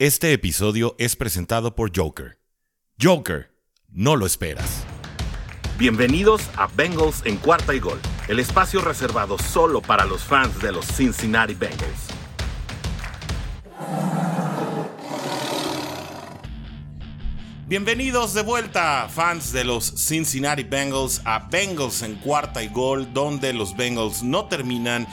Este episodio es presentado por Joker. Joker, no lo esperas. Bienvenidos a Bengals en cuarta y gol, el espacio reservado solo para los fans de los Cincinnati Bengals. Bienvenidos de vuelta, fans de los Cincinnati Bengals, a Bengals en cuarta y gol, donde los Bengals no terminan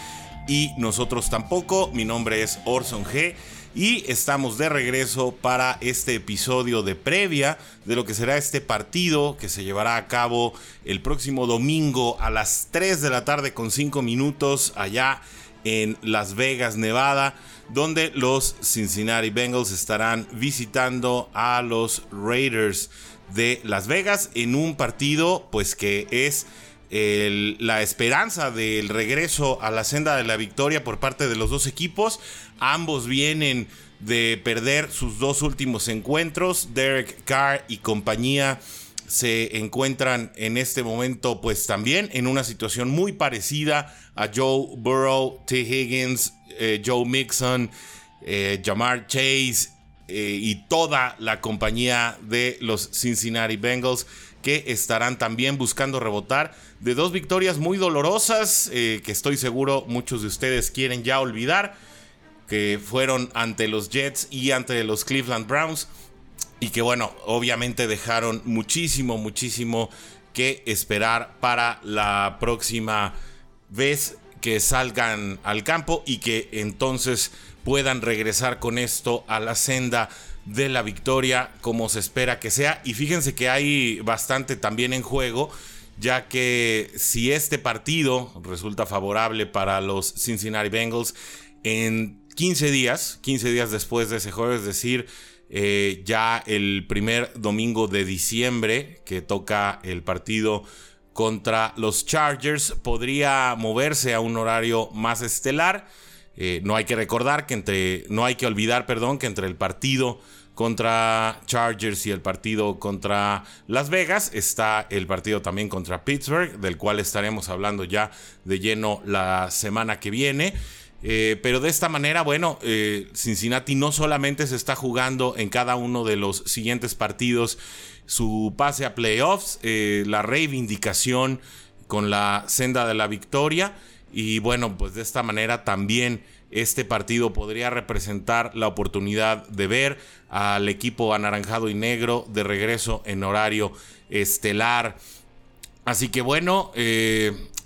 y nosotros tampoco. Mi nombre es Orson G y estamos de regreso para este episodio de previa de lo que será este partido que se llevará a cabo el próximo domingo a las 3 de la tarde con 5 minutos allá en Las Vegas, Nevada, donde los Cincinnati Bengals estarán visitando a los Raiders de Las Vegas en un partido pues que es la esperanza del regreso a la senda de la victoria por parte de los dos equipos. Ambos vienen de perder sus dos últimos encuentros. Derek Carr y compañía se encuentran en este momento pues también en una situación muy parecida a Joe Burrow, T. Higgins, eh, Joe Mixon, eh, Jamar Chase eh, y toda la compañía de los Cincinnati Bengals que estarán también buscando rebotar de dos victorias muy dolorosas que estoy seguro muchos de ustedes quieren ya olvidar que fueron ante los Jets y ante los Cleveland Browns y que bueno, obviamente dejaron muchísimo, muchísimo que esperar para la próxima vez que salgan al campo y que entonces puedan regresar con esto a la senda de la victoria como se espera que sea. Y fíjense que hay bastante también en juego, ya que si este partido resulta favorable para los Cincinnati Bengals, en 15 días, 15 días después de ese juego, es decir, eh, ya el primer domingo de diciembre que toca el partido contra los Chargers, podría moverse a un horario más estelar. Eh, no hay que recordar que entre, no hay que olvidar, perdón, que entre el partido contra Chargers y el partido contra Las Vegas está el partido también contra Pittsburgh, del cual estaremos hablando ya de lleno la semana que viene. Eh, pero de esta manera, bueno, eh, Cincinnati no solamente se está jugando en cada uno de los siguientes partidos su pase a playoffs, eh, la reivindicación con la senda de la victoria. Y bueno, pues de esta manera también este partido podría representar la oportunidad de ver al equipo anaranjado y negro de regreso en horario estelar. Así que bueno,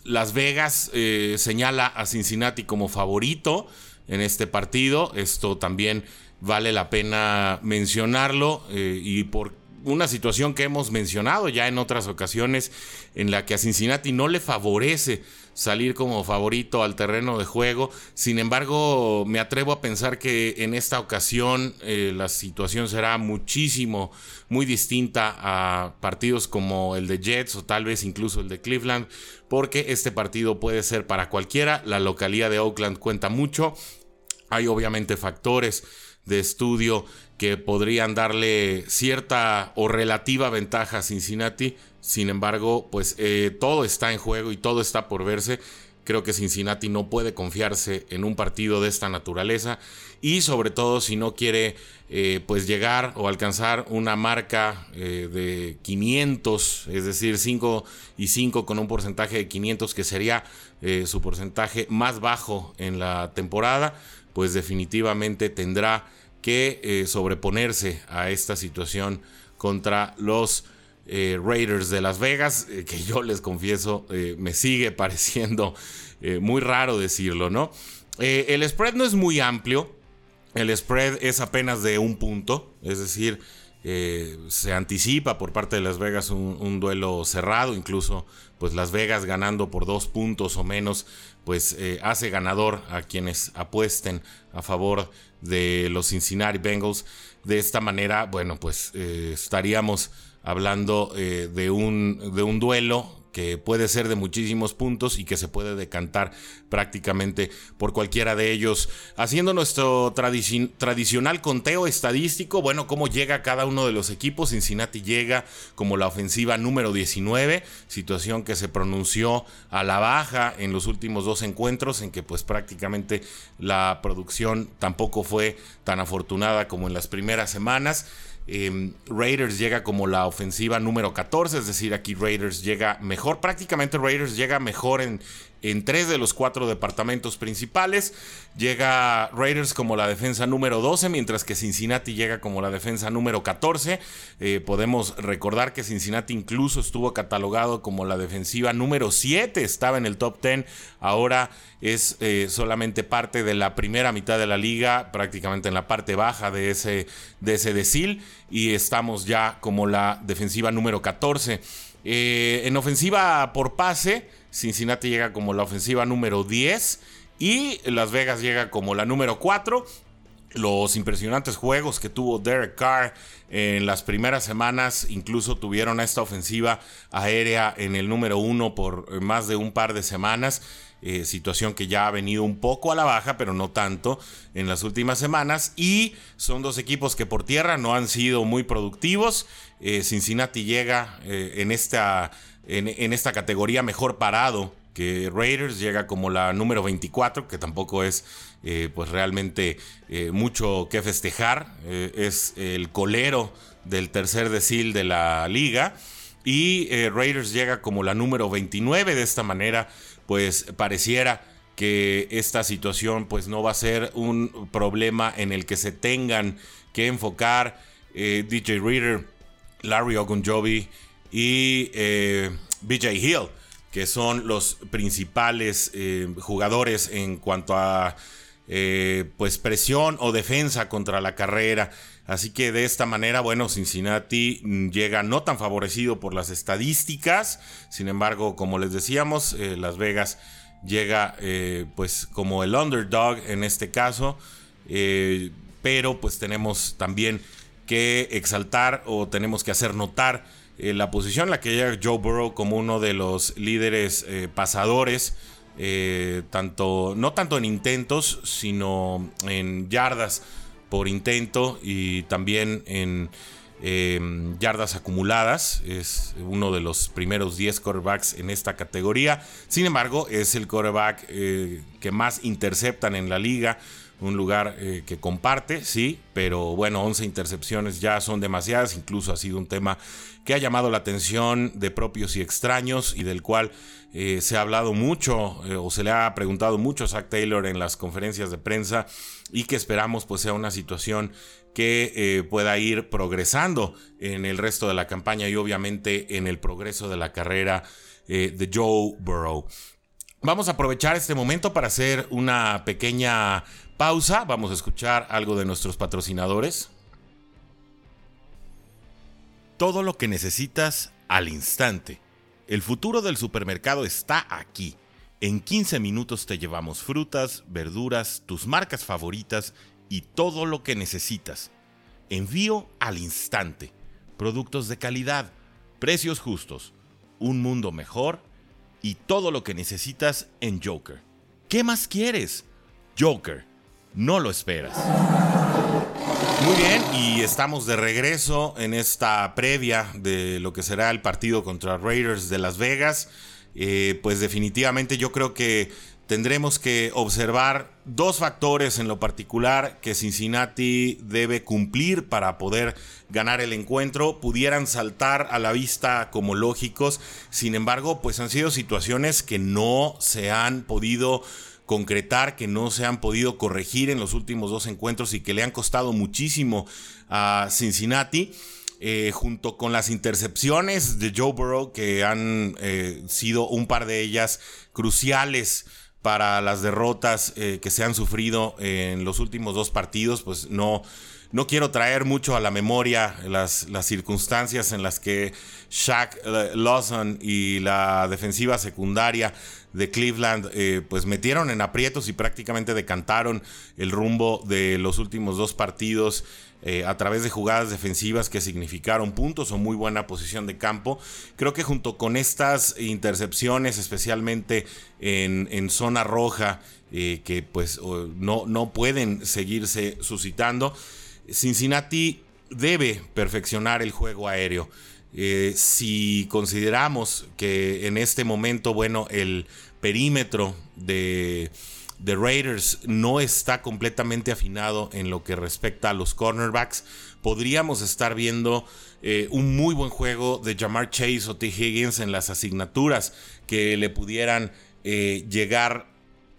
las Vegas eh, señala a Cincinnati como favorito en este partido. Esto también vale la pena mencionarlo eh, y por una situación que hemos mencionado ya en otras ocasiones en la que a Cincinnati no le favorece salir como favorito al terreno de juego. Sin embargo, me atrevo a pensar que en esta ocasión eh, la situación será muchísimo, muy distinta a partidos como el de Jets o tal vez incluso el de Cleveland, porque este partido puede ser para cualquiera. La localidad de Oakland cuenta mucho. Hay obviamente factores de estudio que podrían darle cierta o relativa ventaja a Cincinnati. Sin embargo, pues eh, todo está en juego y todo está por verse. Creo que Cincinnati no puede confiarse en un partido de esta naturaleza y sobre todo si no quiere eh, pues llegar o alcanzar una marca eh, de 500, es decir, 5 y 5 con un porcentaje de 500 que sería su porcentaje más bajo en la temporada, pues definitivamente tendrá que eh, sobreponerse a esta situación contra los eh, Raiders de Las Vegas, eh, que yo les confieso me sigue pareciendo muy raro decirlo, ¿no? el spread no es muy amplio, el spread es apenas de un punto, es decir, se anticipa por parte de Las Vegas un, duelo cerrado, incluso pues Las Vegas ganando por dos puntos o menos, pues hace ganador a quienes apuesten a favor de los Cincinnati Bengals. De esta manera, bueno, pues eh, estaríamos hablando eh, de, un, de un duelo que puede ser de muchísimos puntos y que se puede decantar prácticamente por cualquiera de ellos. Haciendo nuestro tradicional conteo estadístico, bueno, cómo llega cada uno de los equipos. Cincinnati llega como la ofensiva número 19, situación que se pronunció a la baja en los últimos dos encuentros, en que pues prácticamente la producción tampoco fue tan afortunada como en las primeras semanas. Em, Raiders llega como la ofensiva número 14, es decir, aquí Raiders llega mejor, prácticamente Raiders llega mejor en, en tres de los cuatro departamentos principales. Llega Raiders como la defensa número 12, mientras que Cincinnati llega como la defensa número 14. Eh, podemos recordar que Cincinnati incluso estuvo catalogado como la defensiva número 7, estaba en el top 10, ahora es eh, solamente parte de la primera mitad de la liga, prácticamente en la parte baja de ese, de ese decil, y estamos ya como la defensiva número 14. Eh, en ofensiva por pase, Cincinnati llega como la ofensiva número 10 y Las Vegas llega como la número 4. Los impresionantes juegos que tuvo Derek Carr en las primeras semanas incluso tuvieron a esta ofensiva aérea en el número 1 por más de un par de semanas. Eh, situación que ya ha venido un poco a la baja, pero no tanto en las últimas semanas. Y son dos equipos que por tierra no han sido muy productivos. Eh, Cincinnati llega eh, en esta en, esta categoría mejor parado que Raiders llega como la número 24, que tampoco es eh, pues realmente eh, mucho que festejar, eh, es el colero del tercer decil de la liga. Y Raiders llega como la número 29, de esta manera pues pareciera que esta situación pues no va a ser un problema en el que se tengan que enfocar. DJ Reader, Larry Ogunjobi, y eh, BJ Hill, que son los principales eh, jugadores en cuanto a eh, pues presión o defensa contra la carrera. Así que de esta manera, bueno, Cincinnati llega no tan favorecido por las estadísticas. Sin embargo, como les decíamos, Las Vegas llega pues como el underdog en este caso. pero pues tenemos también que exaltar o tenemos que hacer notar eh, la posición en la que llega Joe Burrow como uno de los líderes eh, pasadores, eh, tanto, no tanto en intentos, sino en yardas por intento y también en em, yardas acumuladas. Es uno de los primeros 10 quarterbacks en esta categoría. Sin embargo, es el quarterback que más interceptan en la liga un lugar eh, que comparte, sí, pero bueno, 11 intercepciones ya son demasiadas, incluso ha sido un tema que ha llamado la atención de propios y extraños y del cual eh, se ha hablado mucho eh, o se le ha preguntado mucho a Zach Taylor en las conferencias de prensa y que esperamos pues sea una situación que pueda ir progresando en el resto de la campaña y obviamente en el progreso de la carrera de Joe Burrow. Vamos a aprovechar este momento para hacer una pequeña pausa, vamos a escuchar algo de nuestros patrocinadores. Todo lo que necesitas al instante. El futuro del supermercado está aquí. En 15 minutos te llevamos frutas, verduras, tus marcas favoritas y todo lo que necesitas. Envío al instante. Productos de calidad, precios justos, un mundo mejor y todo lo que necesitas en Joker. ¿Qué más quieres? Joker no lo esperas. Muy bien, y estamos de regreso en esta previa de lo que será el partido contra Raiders de Las Vegas. Eh, pues definitivamente yo creo que tendremos que observar dos factores en lo particular que Cincinnati debe cumplir para poder ganar el encuentro. Pudieran saltar a la vista como lógicos, sin embargo, pues han sido situaciones que no se han podido concretar, que no se han podido corregir en los últimos dos encuentros y que le han costado muchísimo a Cincinnati. Eh, junto con las intercepciones de Joe Burrow, que han eh, sido un par de ellas cruciales para las derrotas eh, que se han sufrido en los últimos dos partidos, pues no, no quiero traer mucho a la memoria las, las circunstancias en las que Shaq Lawson y la defensiva secundaria de Cleveland eh, pues metieron en aprietos y prácticamente decantaron el rumbo de los últimos dos partidos eh, a través de jugadas defensivas que significaron puntos o muy buena posición de campo. Creo que junto con estas intercepciones, especialmente en, zona roja, eh, que pues no, no pueden seguirse suscitando, Cincinnati debe perfeccionar el juego aéreo. Eh, si consideramos que en este momento, bueno, el perímetro de, de, Raiders no está completamente afinado en lo que respecta a los cornerbacks, podríamos estar viendo eh, un muy buen juego de Jamar Chase o T. Higgins en las asignaturas que le pudieran eh, llegar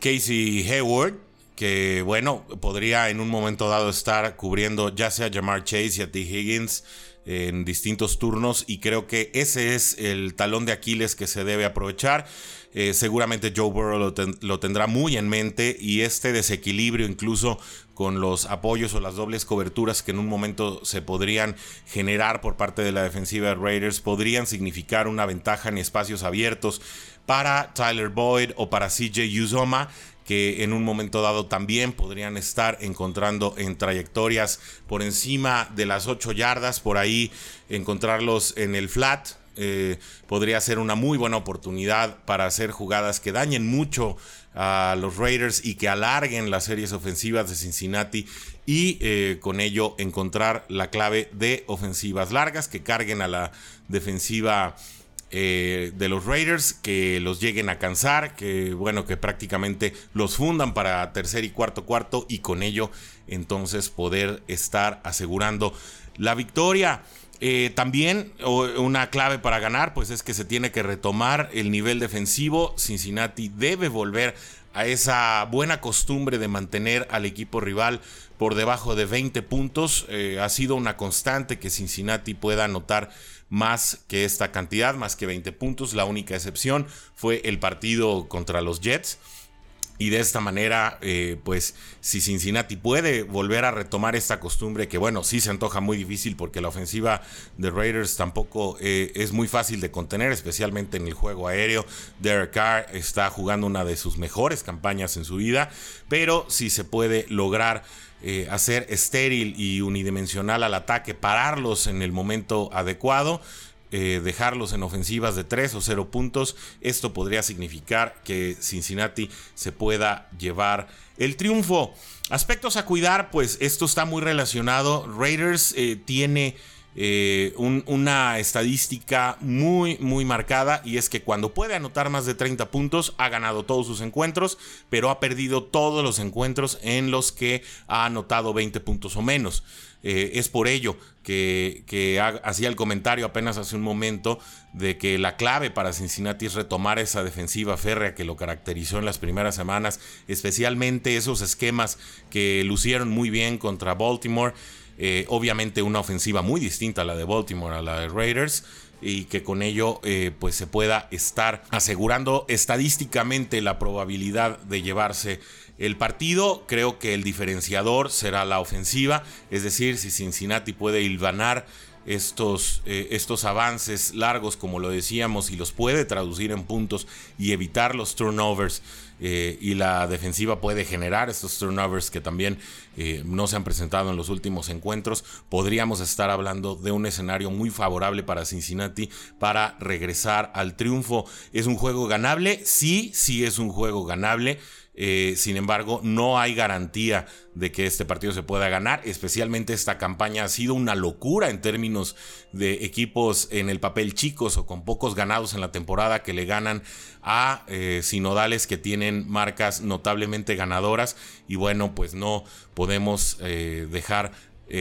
Casey Hayward que bueno, podría en un momento dado estar cubriendo ya sea Jamar Chase y a T. Higgins en distintos turnos y creo que ese es el talón de Aquiles que se debe aprovechar. Eh, seguramente Joe Burrow lo, tendrá muy en mente y este desequilibrio incluso con los apoyos o las dobles coberturas que en un momento se podrían generar por parte de la defensiva de Raiders podrían significar una ventaja en espacios abiertos para Tyler Boyd o para CJ Uzoma que en un momento dado también podrían estar encontrando en trayectorias por encima de las 8 yardas, por ahí encontrarlos en el flat. Eh, podría ser una muy buena oportunidad para hacer jugadas que dañen mucho a los Raiders y que alarguen las series ofensivas de Cincinnati y eh, con ello encontrar la clave de ofensivas largas que carguen a la defensiva eh, de los Raiders, que los lleguen a cansar, que bueno, que prácticamente los fundan para tercer y cuarto cuarto y con ello entonces poder estar asegurando la victoria. Eh, también una clave para ganar, pues es que se tiene que retomar el nivel defensivo. Cincinnati debe volver a esa buena costumbre de mantener al equipo rival por debajo de 20 puntos. Eh, ha sido una constante que Cincinnati pueda anotar más que esta cantidad, más que 20 puntos. La única excepción fue el partido contra los Jets. Y de esta manera, eh, pues si Cincinnati puede volver a retomar esta costumbre, que bueno, sí se antoja muy difícil porque la ofensiva de Raiders tampoco eh, es muy fácil de contener, especialmente en el juego aéreo. Derek Carr está jugando una de sus mejores campañas en su vida, pero si se puede lograr eh, hacer estéril y unidimensional al ataque, pararlos en el momento adecuado. Eh, dejarlos en ofensivas de 3 o 0 puntos. Esto podría significar que Cincinnati se pueda llevar el triunfo. Aspectos a cuidar, pues esto está muy relacionado. Raiders eh, tiene eh, una estadística muy, muy marcada y es que cuando puede anotar más de 30 puntos ha ganado todos sus encuentros, pero ha perdido todos los encuentros en los que ha anotado 20 puntos o menos. Eh, es por ello que, hacía el comentario apenas hace un momento de que la clave para Cincinnati es retomar esa defensiva férrea que lo caracterizó en las primeras semanas, especialmente esos esquemas que lucieron muy bien contra Baltimore. Eh, obviamente una ofensiva muy distinta a la de Baltimore, a la de Raiders y que con ello eh, pues se pueda estar asegurando estadísticamente la probabilidad de llevarse el partido. Creo que el diferenciador será la ofensiva, es decir, si Cincinnati puede hilvanar estos, eh, estos avances largos, como lo decíamos, y los puede traducir en puntos y evitar los turnovers. Eh, y la defensiva puede generar estos turnovers que también eh, no se han presentado en los últimos encuentros, podríamos estar hablando de un escenario muy favorable para Cincinnati para regresar al triunfo. ¿Es un juego ganable? Sí, sí es un juego ganable. Eh, sin embargo, no hay garantía de que este partido se pueda ganar. Especialmente esta campaña ha sido una locura en términos de equipos en el papel chicos o con pocos ganados en la temporada que le ganan a eh, sinodales que tienen marcas notablemente ganadoras. Y bueno, pues no podemos eh, dejar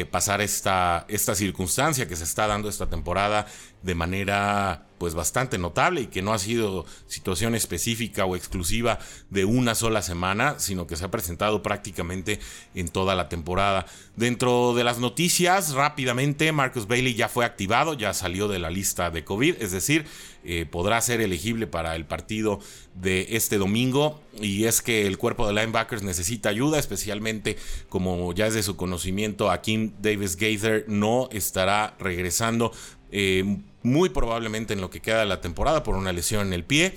pasar esta, esta circunstancia que se está dando esta temporada de manera pues bastante notable y que no ha sido situación específica o exclusiva de una sola semana, sino que se ha presentado prácticamente en toda la temporada. Dentro de las noticias, rápidamente, Marcus Bailey ya fue activado, ya salió de la lista de COVID, es decir, eh, podrá ser elegible para el partido de este domingo. Y es que el cuerpo de linebackers necesita ayuda, especialmente como ya es de su conocimiento, Akim Davis Gaither no estará regresando. Eh, muy probablemente en lo que queda de la temporada por una lesión en el pie.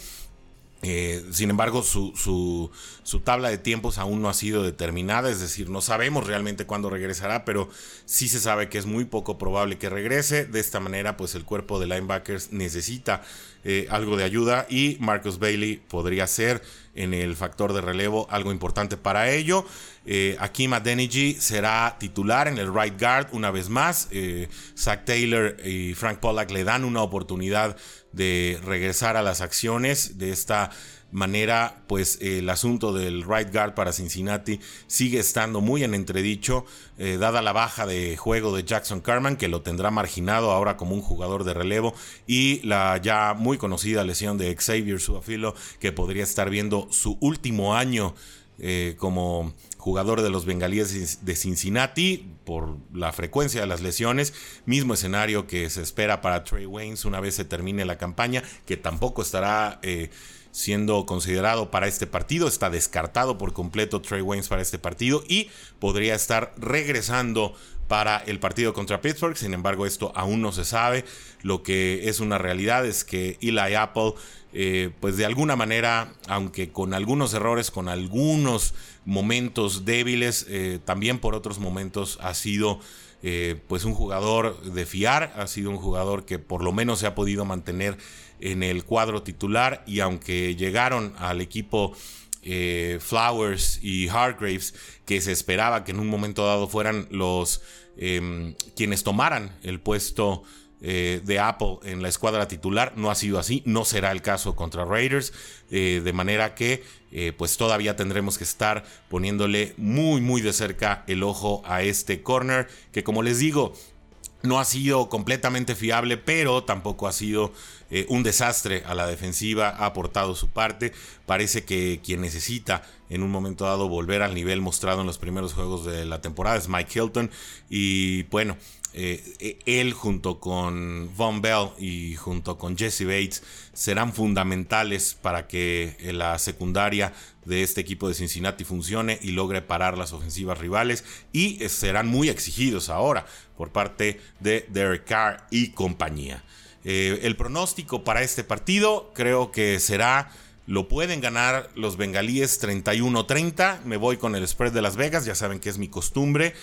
Eh, sin embargo, su, su, tabla de tiempos aún no ha sido determinada, es decir, no sabemos realmente cuándo regresará, pero sí se sabe que es muy poco probable que regrese. De esta manera, pues el cuerpo de linebackers necesita eh, algo de ayuda y Marcus Bailey podría ser en el factor de relevo algo importante para ello. Eh, Akim será titular en el right guard una vez más. Eh, Zach Taylor y Frank Pollack le dan una oportunidad de regresar a las acciones. De esta manera, pues el asunto del right guard para Cincinnati sigue estando muy en entredicho, eh, dada la baja de juego de Jackson Carman, que lo tendrá marginado ahora como un jugador de relevo, y la ya muy conocida lesión de Xavier Suafilo, que podría estar viendo su último año eh, como jugador de los bengalíes de Cincinnati por la frecuencia de las lesiones, mismo escenario que se espera para Trey Waynes una vez se termine la campaña, que tampoco estará eh, siendo considerado para este partido, está descartado por completo Trey Waynes para este partido y podría estar regresando para el partido contra Pittsburgh. Sin embargo, esto aún no se sabe. Lo que es una realidad es que Eli Apple, eh, pues de alguna manera, aunque con algunos errores, con algunos momentos débiles, eh, también por otros momentos ha sido eh, pues un jugador de fiar, ha sido un jugador que por lo menos se ha podido mantener en el cuadro titular y aunque llegaron al equipo eh, Flowers y Hargraves, que se esperaba que en un momento dado fueran los em, quienes tomaran el puesto eh, de Apple en la escuadra titular. No ha sido así, no será el caso contra Raiders, eh, de manera que pues todavía tendremos que estar poniéndole muy muy de cerca el ojo a este corner, que como les digo, no ha sido completamente fiable, pero tampoco ha sido eh, un desastre a la defensiva, ha aportado su parte. Parece que quien necesita en un momento dado volver al nivel mostrado en los primeros juegos de la temporada es Mike Hilton. Y bueno, eh, él junto con Von Bell y junto con Jesse Bates serán fundamentales para que eh, la secundaria de este equipo de Cincinnati funcione y logre parar las ofensivas rivales y eh, serán muy exigidos ahora por parte de Derek Carr y compañía. el pronóstico para este partido creo que será lo pueden ganar los bengalíes 31-30. Me voy con el spread de Las Vegas, ya saben que es mi costumbre.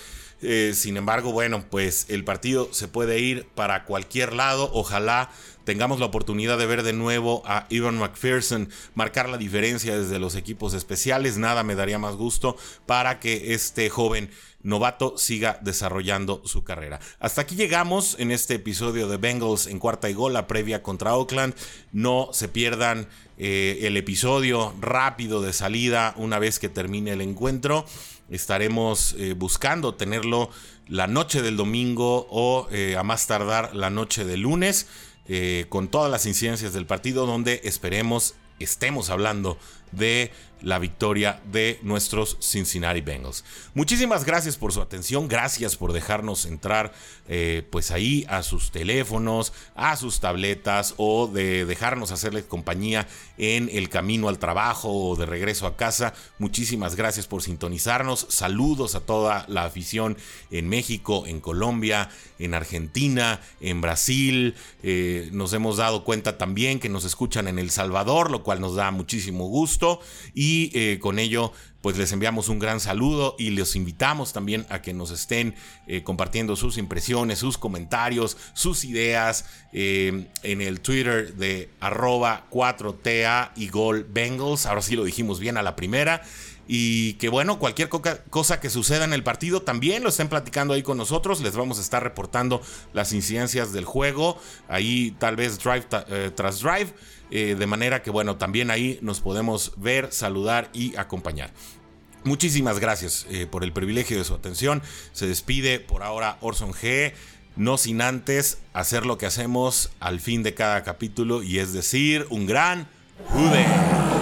Eh, sin embargo, bueno, pues el partido se puede ir para cualquier lado. Ojalá tengamos la oportunidad de ver de nuevo a Ivan McPherson marcar la diferencia desde los equipos especiales. Nada me daría más gusto para que este joven novato siga desarrollando su carrera. Hasta aquí llegamos en este episodio de Bengals en cuarta y gol, la previa contra Oakland. No se pierdan eh, el episodio rápido de salida una vez que termine el encuentro. Estaremos eh, buscando tenerlo la noche del domingo o eh, a más tardar la noche del lunes, eh, con todas las incidencias del partido, donde esperemos estemos hablando de la victoria de nuestros Cincinnati Bengals. Muchísimas gracias por su atención, gracias por dejarnos entrar eh, pues ahí a sus teléfonos, a sus tabletas o de dejarnos hacerles compañía en el camino al trabajo o de regreso a casa. Muchísimas gracias por sintonizarnos. Saludos a toda la afición en México, en Colombia, en Argentina, en Brasil. Eh, nos hemos dado cuenta también que nos escuchan en El Salvador, lo cual nos da muchísimo gusto y eh, con ello pues les enviamos un gran saludo y les invitamos también a que nos estén eh, compartiendo sus impresiones, sus comentarios, sus ideas eh, en el Twitter de arroba 4TA y Gol Bengals. Ahora sí lo dijimos bien a la primera. Y que bueno, cualquier cosa que suceda en el partido también lo estén platicando ahí con nosotros. Les vamos a estar reportando las incidencias del juego. Ahí tal vez drive tras drive. Eh, de manera que bueno, también ahí nos podemos ver, saludar y acompañar. Muchísimas gracias eh, por el privilegio de su atención. Se despide por ahora Orson G. No sin antes hacer lo que hacemos al fin de cada capítulo y es decir, un gran jude.